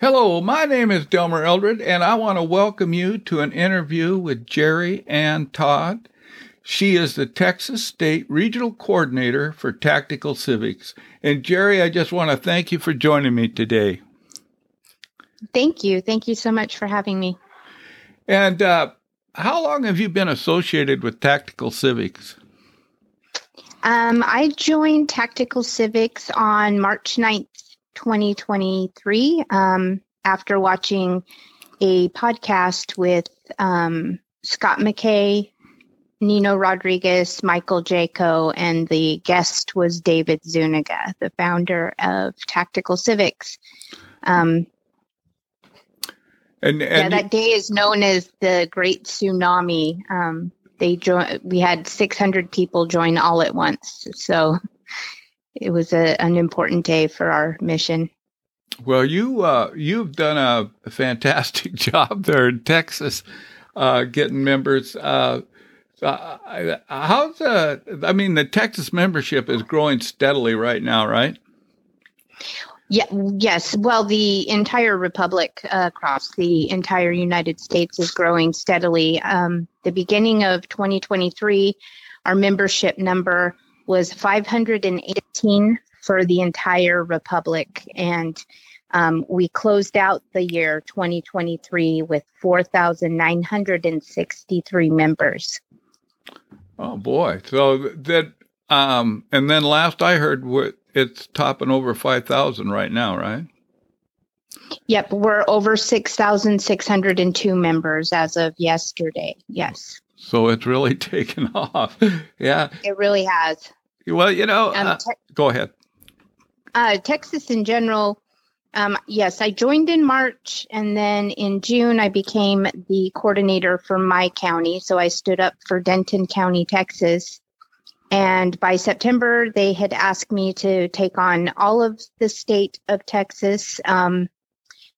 Hello, my name is Delmer Eldred, and I want to welcome you to an interview with Jeri Ann Tod. She is the Texas State Regional Coordinator for Tactical Civics. And Jeri, I just want to thank you for joining me today. Thank you. Thank you so much for having me. And uh, how long have you been associated with Tactical Civics? Um, I joined Tactical Civics on March 9th, 2023, um, after watching a podcast with um, Scott McKay, Nino Rodriguez, Michael Jaco, and the guest was David Zuniga, the founder of Tactical Civics. Um, and, and yeah, that day is known as the Great Tsunami. Um, they joined. We had 600 people join all at once, so it was a, an important day for our mission. Well, you uh, you've done a fantastic job there in Texas, uh, getting members. Uh, uh how's uh, I mean, the Texas membership is growing steadily right now, right? Yeah, yes. Well, the entire republic uh, across the entire United States is growing steadily. Um, the beginning of 2023, our membership number was 518 for the entire republic, and um, we closed out the year 2023 with 4,963 members. Oh boy! So that, um, and then last I heard, it's topping over 5,000 right now, right? Yep, we're over 6,602 members as of yesterday. Yes. So it's really taken off. yeah. It really has. Well, you know, um, uh, go ahead. Uh, Texas in general, um, yes, I joined in March and then in June I became the coordinator for my county. So I stood up for Denton County, Texas. And by September, they had asked me to take on all of the state of Texas. Um,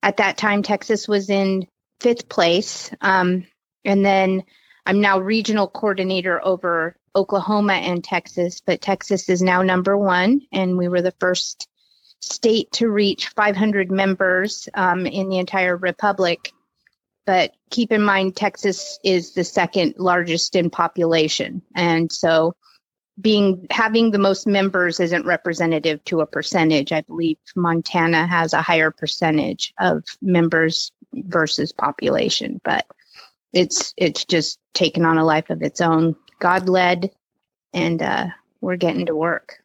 at that time, Texas was in fifth place. Um, and then I'm now regional coordinator over Oklahoma and Texas, but Texas is now number one. And we were the first state to reach 500 members um, in the entire republic. But keep in mind, Texas is the second largest in population. And so being having the most members isn't representative to a percentage. I believe Montana has a higher percentage of members versus population, but it's it's just taken on a life of its own. God led, and uh, we're getting to work.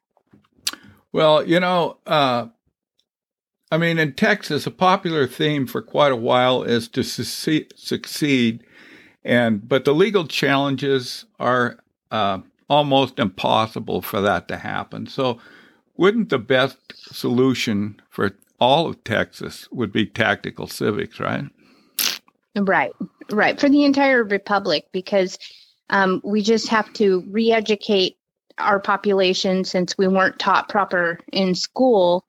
Well, you know, uh, I mean, in Texas, a popular theme for quite a while is to succeed, and but the legal challenges are. Uh, almost impossible for that to happen. So, wouldn't the best solution for all of Texas would be tactical civics, right? Right, right. For the entire republic, because um, we just have to re educate our population since we weren't taught proper in school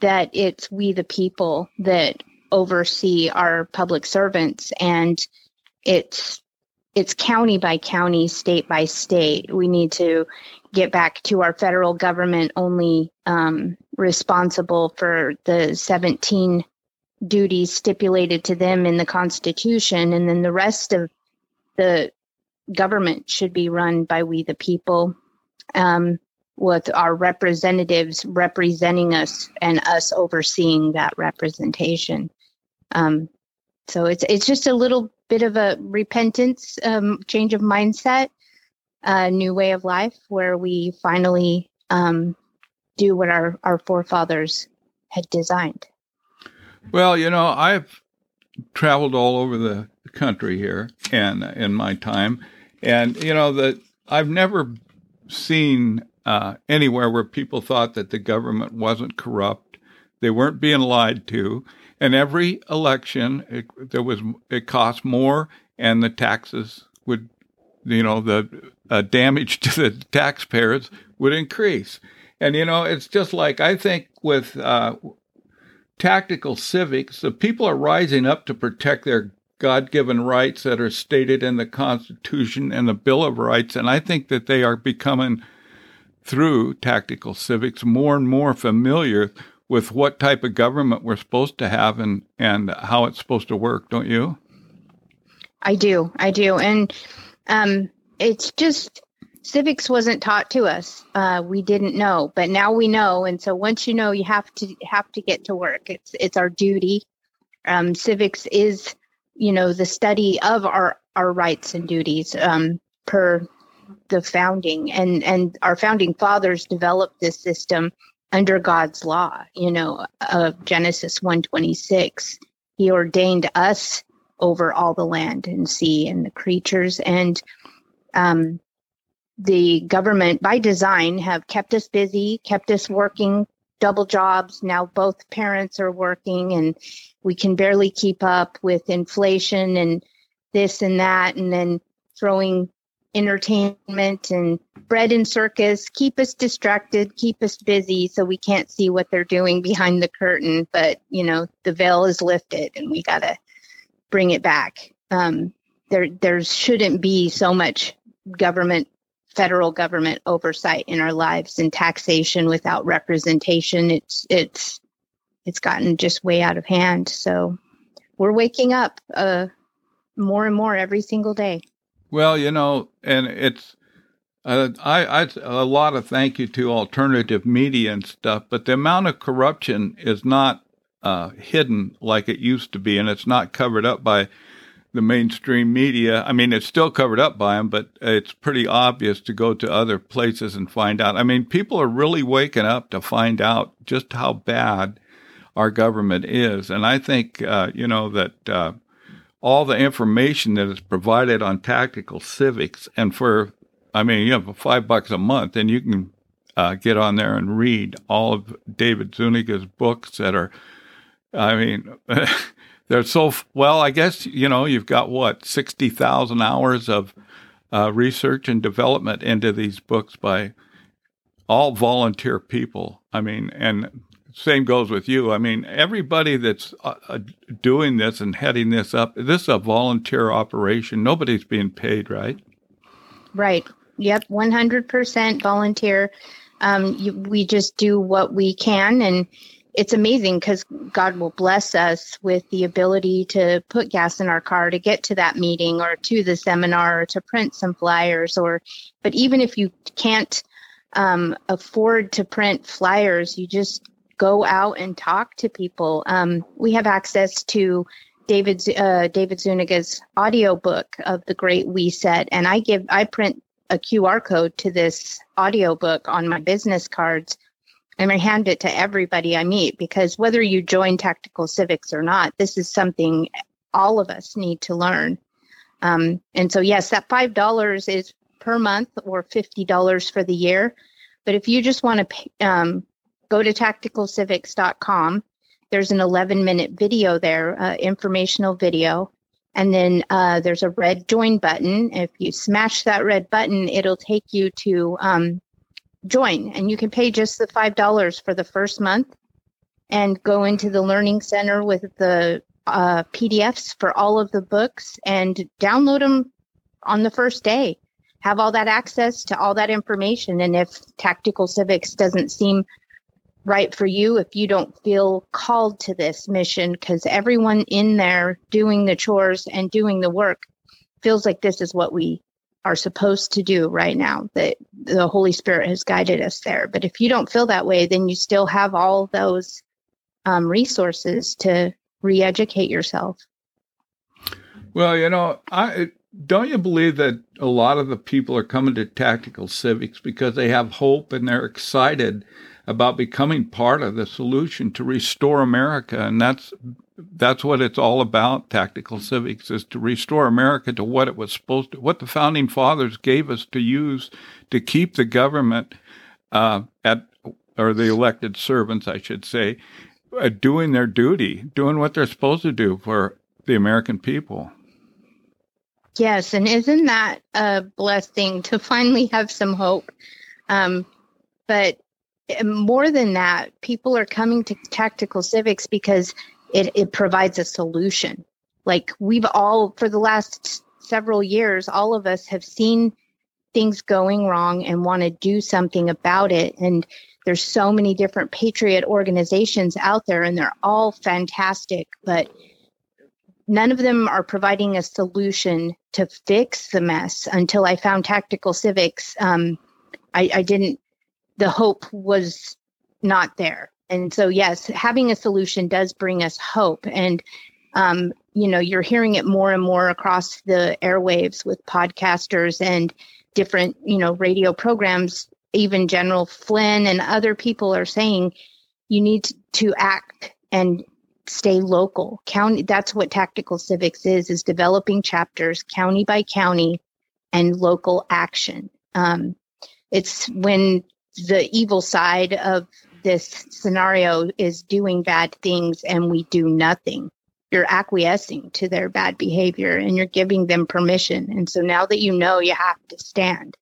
that it's we the people that oversee our public servants and it's it's county by county, state by state. We need to get back to our federal government only um, responsible for the 17 duties stipulated to them in the Constitution, and then the rest of the government should be run by we the people, um, with our representatives representing us and us overseeing that representation. Um, so it's it's just a little bit of a repentance, um, change of mindset, a new way of life where we finally um, do what our, our forefathers had designed. Well, you know, I've traveled all over the country here and in my time, and you know that I've never seen uh, anywhere where people thought that the government wasn't corrupt, they weren't being lied to, and every election, it, there was it cost more, and the taxes would, you know, the uh, damage to the taxpayers would increase. And you know, it's just like I think with uh, tactical civics, the people are rising up to protect their God given rights that are stated in the Constitution and the Bill of Rights. And I think that they are becoming, through tactical civics, more and more familiar with what type of government we're supposed to have and and how it's supposed to work, don't you? I do, I do, and um, it's just civics wasn't taught to us. Uh, we didn't know, but now we know, and so once you know, you have to have to get to work. It's it's our duty. Um, civics is, you know, the study of our our rights and duties um, per the founding, and and our founding fathers developed this system under God's law. You know, of Genesis one twenty six. He ordained us over all the land and sea and the creatures and um, the government by design have kept us busy kept us working double jobs now both parents are working and we can barely keep up with inflation and this and that and then throwing entertainment and bread and circus. Keep us distracted keep us busy so we can't see what they're doing behind the curtain but you know the veil is lifted and we got to bring it back. Um, there there shouldn't be so much government federal government oversight in our lives and taxation without representation. It's it's it's gotten just way out of hand so we're waking up uh, more and more every single day well you know and it's uh, I, I a lot of thank you to alternative media and stuff, but the amount of corruption is not uh, hidden like it used to be, and it's not covered up by the mainstream media. I mean, it's still covered up by them, but it's pretty obvious to go to other places and find out. I mean, people are really waking up to find out just how bad our government is. And I think, uh, you know, that uh, all the information that is provided on tactical civics and for, I mean, you have five bucks a month and you can uh, get on there and read all of David Zuniga's books that are, I mean, they're so well. I guess you know you've got what sixty thousand hours of uh, research and development into these books by all volunteer people. I mean, and same goes with you. I mean, everybody that's uh, uh doing this and heading this up, this is a volunteer operation. Nobody's being paid, right? Right. Yep. One hundred percent volunteer. Um, you, we just do what we can and it's amazing because God will bless us with the ability to put gas in our car to get to that meeting or to the seminar or to print some flyers or but even if you can't um, afford to print flyers you just go out and talk to people um, we have access to David uh, David Zuniga's audio book of the Great We Set and I give I print a QR code to this audio book on my business cards and I hand it to everybody I meet because whether you join tactical civics or not, this is something all of us need to learn. Um, and so, yes, that $5 is per month or $50 for the year. But if you just want to um, go to tacticalcivics.com, there's an 11 minute video there, uh, informational video. And then uh, there's a red join button. If you smash that red button, it'll take you to um, join and you can pay just the $5 for the first month and go into the learning center with the uh, PDFs for all of the books and download them on the first day. Have all that access to all that information. And if tactical civics doesn't seem right for you, if you don't feel called to this mission, because everyone in there doing the chores and doing the work feels like this is what we are supposed to do right now that the holy spirit has guided us there. But if you don't feel that way then you still have all those um, resources to re-educate yourself. Well you know i don't you believe that a lot of the people are coming to tactical civics because they have hope and they're excited about becoming part of the solution to restore america and that's that's what it's all about. Tactical civics is to restore America to what it was supposed to, what the founding fathers gave us to use to keep the government uh, at, or the elected servants, I should say, uh, doing their duty, doing what they're supposed to do for the American people. Yes, and isn't that a blessing to finally have some hope? Um, but more than that, people are coming to tactical civics because it, it provides a solution. Like we've all, for the last several years, all of us have seen things going wrong and want to do something about it. And there's so many different patriot organizations out there, and they're all fantastic, but none of them are providing a solution to fix the mess until I found Tactical Civics. Um, I, I didn't, the hope was not there. And so, yes, having a solution does bring us hope. And, um, you know, you're hearing it more and more across the airwaves with podcasters and different, you know, radio programs. Even General Flynn and other people are saying you need to act and stay local. County that's what tactical civics is is developing chapters county by county and local action. Um, it's when the evil side of this scenario is doing bad things and we do nothing. You're acquiescing to their bad behavior and you're giving them permission. And so now that you know, you have to stand.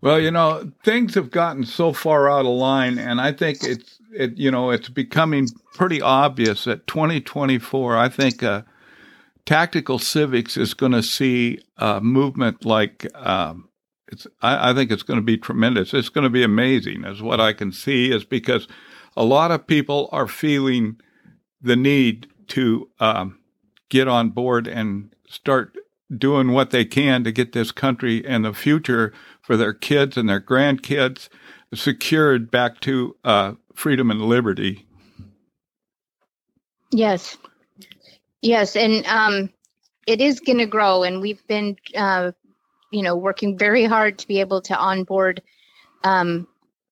Well, you know, things have gotten so far out of line, and I think it's it you know it's becoming pretty obvious that 2024. I think uh, tactical civics is going to see a movement like um, it's. I, I think it's going to be tremendous. It's going to be amazing, is what I can see. Is because a lot of people are feeling the need to um, get on board and start doing what they can to get this country and the future for their kids and their grandkids secured back to uh, freedom and liberty. Yes, yes, and um, it is going to grow, and we've been, uh, you know, working very hard to be able to onboard um,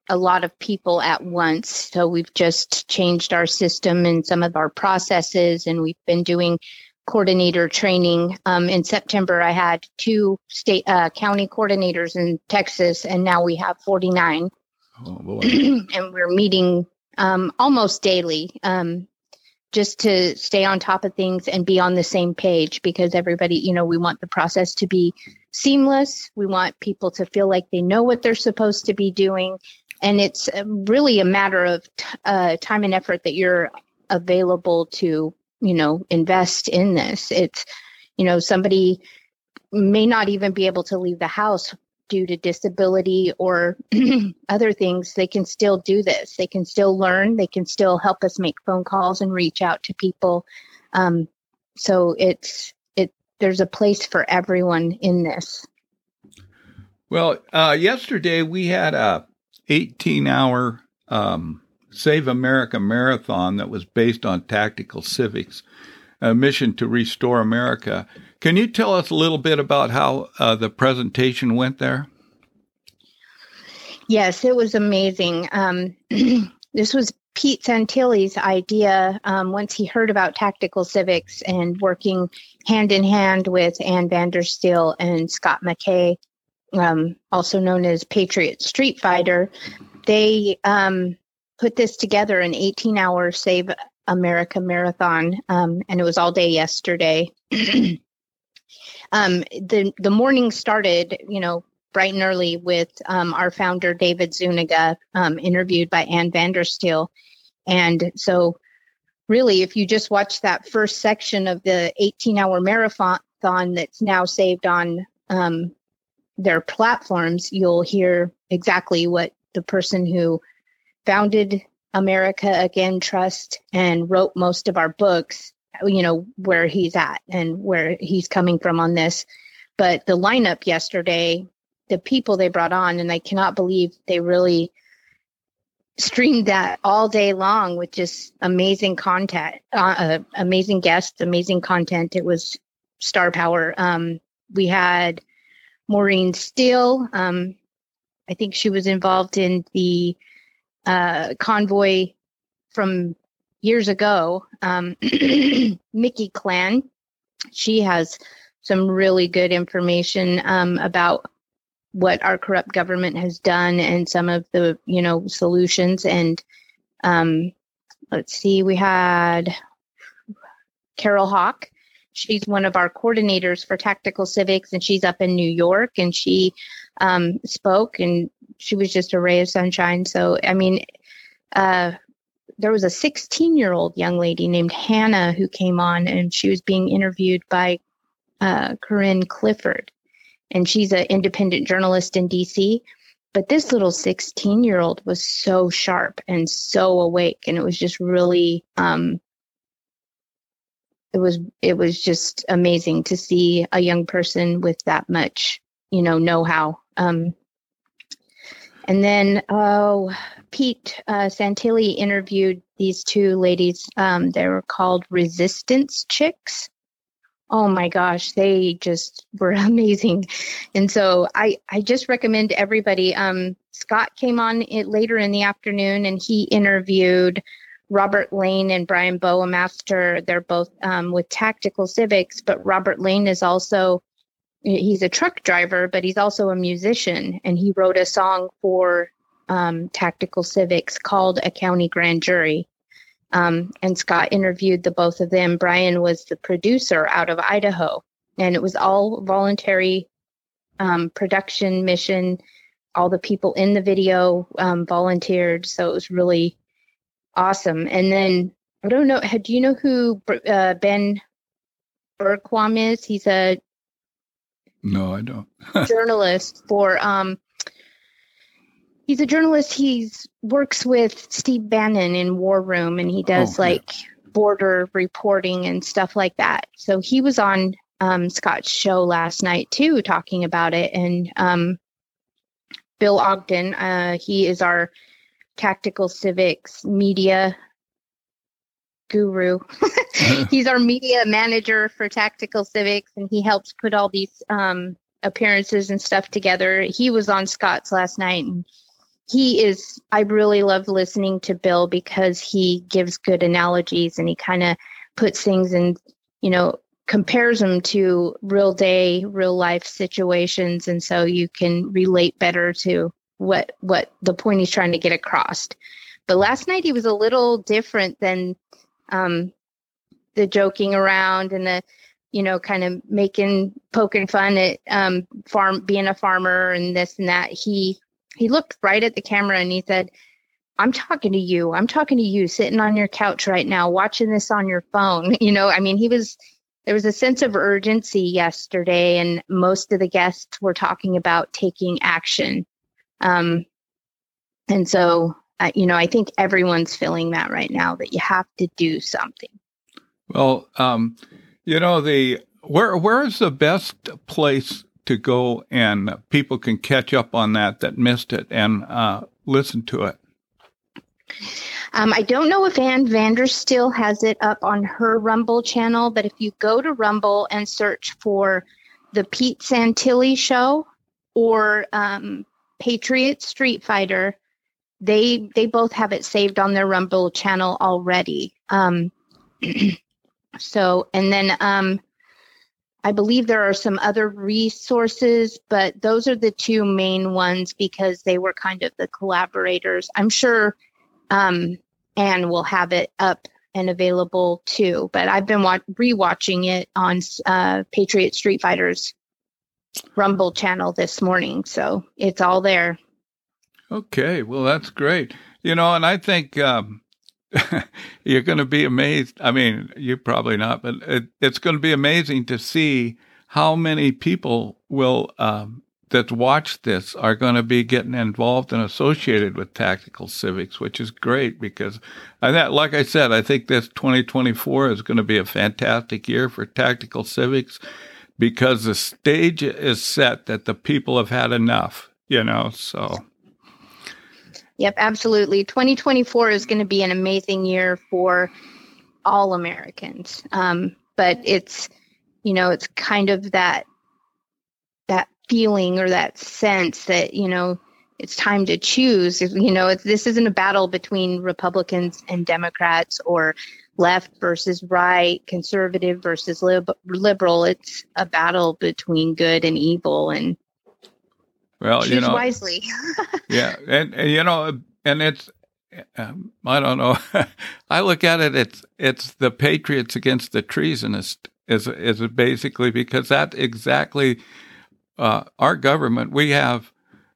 a lot of people at once. So we've just changed our system and some of our processes, and we've been doing coordinator training. Um, in September, I had two state uh, county coordinators in Texas, and now we have 49. Oh, and we're meeting um, almost daily um, just to stay on top of things and be on the same page because everybody, you know, we want the process to be seamless. We want people to feel like they know what they're supposed to be doing. And it's uh, really a matter of t- uh, time and effort that you're available to you know invest in this. It's you know somebody may not even be able to leave the house due to disability or other things. They can still do this. They can still learn. They can still help us make phone calls and reach out to people. Um, so it's it there's a place for everyone in this well uh, yesterday we had a 18 hour um, Save America Marathon that was based on tactical civics, a mission to restore America. Can you tell us a little bit about how uh, the presentation went there? Yes, it was amazing. Um, this was Pete Santilli's idea um, once he heard about tactical civics and working hand in hand with Ann Vandersteel and Scott McKay, um, also known as Patriot Street Fighter. They um, put this together an 18 hour Save America marathon, um, and it was all day yesterday. um, the the morning started, you know, bright and early with um, our founder David Zuniga, um, interviewed by Ann Vandersteel, and so really, if you just watch that first section of the 18 hour marathon that's now saved on um, their platforms, you'll hear exactly what the person who founded America Again Trust and wrote most of our books, you know, where he's at and where he's coming from on this. But the lineup yesterday, the people they brought on, and I cannot believe they really streamed that all day long with just amazing content, uh, uh, amazing guests, amazing content. It was star power. Um, we had Maureen Steele. Um, I think she was involved in the uh, convoy from years ago, um, Mickey Clan. She has some really good information um, about what our corrupt government has done and some of the you know solutions. And um, let's see, we had Carol Hawk. She's one of our coordinators for tactical civics, and she's up in New York. And she um, spoke, and she was just a ray of sunshine. So, I mean, uh, there was a 16 year old young lady named Hannah who came on, and she was being interviewed by uh, Corinne Clifford. And she's an independent journalist in DC. But this little 16 year old was so sharp and so awake, and it was just really, um, it was it was just amazing to see a young person with that much, you know, know how. Um, and then, oh, Pete uh, Santilli interviewed these two ladies. Um, they were called Resistance Chicks. Oh my gosh, they just were amazing. And so I, I just recommend everybody. Um, Scott came on it later in the afternoon and he interviewed Robert Lane and Brian Boamaster. They're both um, with Tactical Civics, but Robert Lane is also he's a truck driver, but he's also a musician, and he wrote a song for um, Tactical Civics called "A County Grand Jury." Um, and Scott interviewed the both of them. Brian was the producer out of Idaho, and it was all voluntary um, production mission. All the people in the video um, volunteered, so it was really awesome. And then I don't know, do you know who uh, Ben Bergquam is? He's a no, I don't. journalist for um he's a journalist. He's works with Steve Bannon in War Room and he does oh, like yeah. border reporting and stuff like that. So he was on um Scott's show last night too talking about it and um Bill Ogden, uh he is our tactical civics media guru. He's our media manager for Tactical Civics, and he helps put all these um, appearances and stuff together. He was on Scott's last night, and he is. I really love listening to Bill because he gives good analogies and he kind of puts things in, you know, compares them to real day, real life situations, and so you can relate better to what what the point he's trying to get across. But last night he was a little different than um, the joking around and the you know kind of making poking fun at um, farm being a farmer and this and that he he looked right at the camera and he said i'm talking to you. I'm talking to you sitting on your couch right now watching this on your phone. You know i mean he was there was a sense of urgency yesterday and most of the guests were talking about taking action. Um, and so uh, you know, I think everyone's feeling that right now that you have to do something. Well, um, you know, the where where is the best place to go and people can catch up on that that missed it and uh, listen to it? Um, I don't know if Ann Vandersteel has it up on her Rumble channel, but if you go to Rumble and search for the Pete Santilli Show or um, Patriot Street Fighter, they they both have it saved on their Rumble channel already. Um, so and then um, I believe there are some other resources, but those are the two main ones because they were kind of the collaborators. I'm sure um, Anne will have it up and available too, but I've been wa- rewatching it on uh, Patriot Street Fighters Rumble channel this morning, so it's all there. Okay, well, that's great. You know, and I think um, you're going to be amazed. I mean, you're probably not, but it, it's going to be amazing to see how many people will um, that watch this are going to be getting involved and associated with tactical civics, which is great because, I that, like I said, I think this 2024 is going to be a fantastic year for tactical civics because the stage is set that the people have had enough. You know, so Yep, absolutely. 2024 is going to be an amazing year for all Americans. Um, but it's, you know, it's kind of that that feeling or that sense that you know it's time to choose. You know, this isn't a battle between Republicans and Democrats or left versus right, conservative versus lib- liberal. It's a battle between good and evil, and well, Choose you know, wisely. yeah, and, and, you know, and it's um, I don't know. I look at it. It's it's the patriots against the treasonous. Is is basically because that's exactly uh, our government. We have,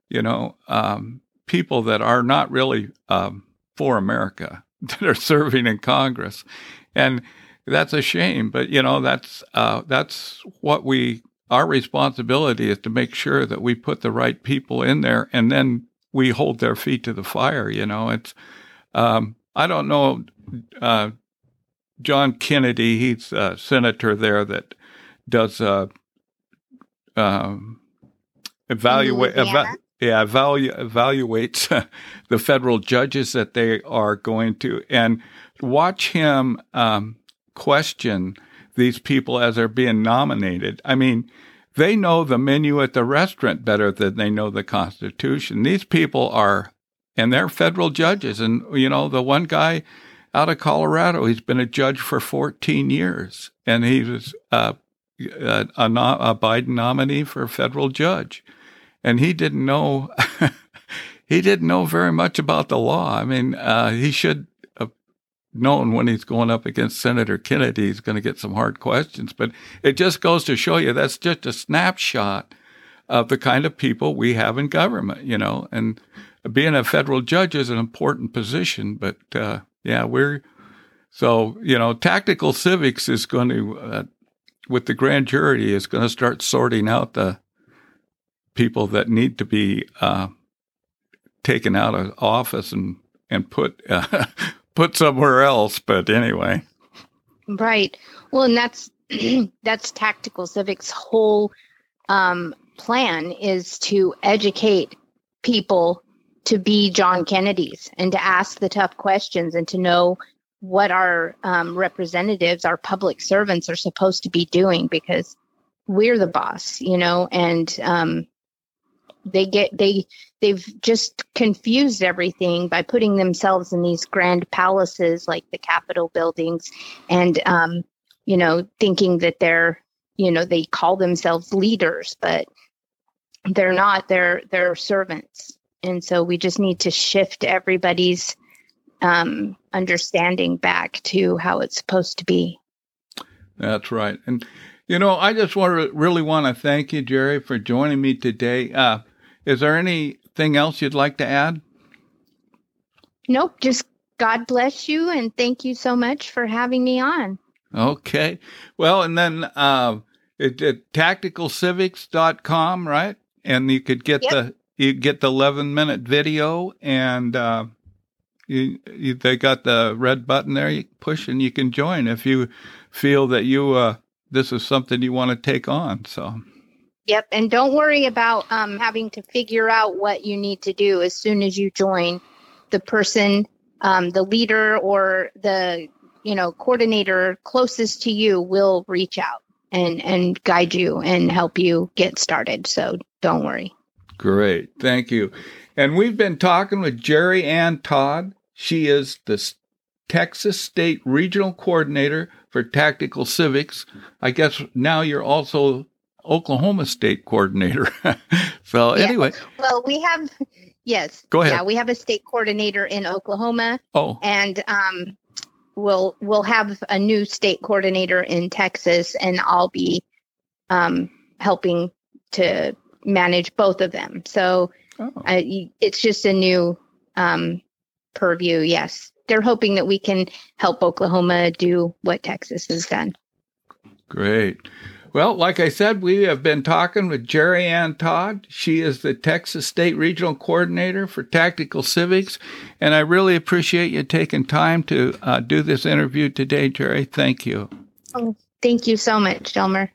you know, um, people that are not really um, for America that are serving in Congress, and that's a shame. But you know, that's uh, that's what we our responsibility is to make sure that we put the right people in there, and then we hold their feet to the fire. You know, it's um, I don't know. Uh, John Kennedy, he's a senator there that does uh, um, evaluate. Eva- yeah, evalu- evaluates the federal judges that they are going to, and watch him um, question these people as they're being nominated. I mean, they know the menu at the restaurant better than they know the Constitution. These people are, and they're federal judges. And, you know, the one guy out of Colorado, he's been a judge for 14 years, and he was uh, a, a, a Biden nominee for a federal judge. And he didn't know. he didn't know very much about the law. I mean, uh, he should known when he's going up against Senator Kennedy, he's going to get some hard questions. But it just goes to show you that's just a snapshot of the kind of people we have in government, you know. And being a federal judge is an important position, but uh, yeah, we're so you know, tactical civics is going to, uh, with the grand jury, is going to start sorting out the people that need to be uh, taken out of office and and put uh, put somewhere else. But anyway. Right. Well, and that's that's tactical civics whole um, plan is to educate people to be John Kennedys and to ask the tough questions and to know what our um, representatives, our public servants, are supposed to be doing because we're the boss, you know, and um, they get they they've just confused everything by putting themselves in these grand palaces like the capitol buildings and um, you know thinking that they're you know they call themselves leaders but they're not. They're they're servants. And so we just need to shift everybody's um, understanding back to how it's supposed to be. That's right. And you know, I just want to really want to thank you, Jeri, for joining me today. Uh, is there anything else you'd like to add? Nope. Just God bless you and thank you so much for having me on. Okay. Well, and then uh, it, it tacticalcivics.com, right? And you could get yep. the you get the 11 minute video and uh, you, you, they got the red button there you push and you can join if you feel that you uh, this is something you want to take on so Yep. And don't worry about um, having to figure out what you need to do as soon as you join. The person, um, the leader or the you know coordinator closest to you will reach out and and guide you and help you get started. So don't worry. Great. Thank you. And we've been talking with Jeri Ann Tod. She is the Texas State Regional Coordinator for Tactical Civics. I guess now you're also Oklahoma State coordinator. so yeah. anyway, well, we have yes, go ahead. Yeah, we have a state coordinator in Oklahoma. Oh, and um, we'll we'll have a new state coordinator in Texas, and I'll be um helping to manage both of them. So oh. uh, it's just a new um purview. Yes, they're hoping that we can help Oklahoma do what Texas has done. Great. Well, like I said, we have been talking with Jeri Ann Tod. She is the Texas State Regional Coordinator for Tactical Civics. And I really appreciate you taking time to uh, do this interview today, Jeri. Thank you. Oh, thank you so much, Elmer.